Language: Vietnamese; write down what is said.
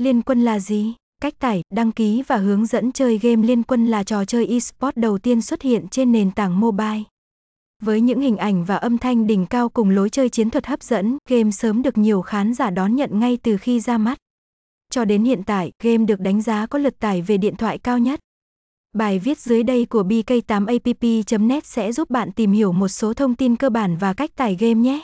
Liên quân là gì? Cách tải, đăng ký và hướng dẫn chơi game Liên quân là trò chơi eSports đầu tiên xuất hiện trên nền tảng mobile. Với những hình ảnh và âm thanh đỉnh cao cùng lối chơi chiến thuật hấp dẫn, game sớm được nhiều khán giả đón nhận ngay từ khi ra mắt. Cho đến hiện tại, game được đánh giá có lượt tải về điện thoại cao nhất. Bài viết dưới đây của BK8app.net sẽ giúp bạn tìm hiểu một số thông tin cơ bản và cách tải game nhé.